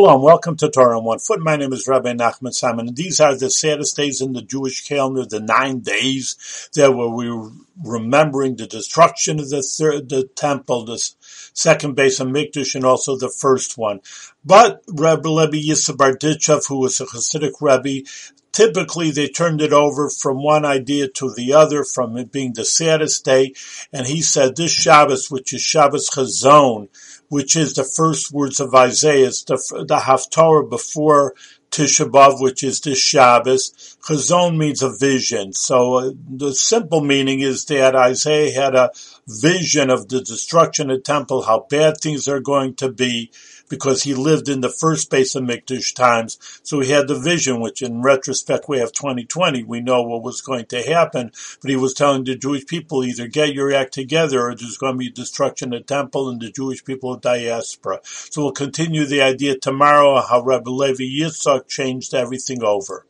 Hello and welcome to Torah on One Foot. My name is Rabbi Nachman Simon, and these are the saddest days in the Jewish calendar, the nine days that we're remembering the destruction of the third, the temple, the second Beis HaMikdash, and also the first one. But Rabbi Levi Yitzchak of Berditchev, who was a Hasidic Rebbe, typically they turned it over from one idea to the other, from it being the saddest day, and he said this Shabbos, which is Shabbos Chazon, which is the first words of Isaiah, it's the, the Haftarah before Tisha B'Av, which is this Shabbos. Chazon means a vision. So uh, the simple meaning is that Isaiah had a vision of the destruction of the temple, how bad things are going to be, because he lived in the first Beis HaMikdash times. So he had the vision, which in retrospect we have 2020. We know what was going to happen, but he was telling the Jewish people either get your act together or there's going to be destruction of the temple and the Jewish people of diaspora. So we'll continue the idea tomorrow how Rabbi Levi Yitzchak changed everything over.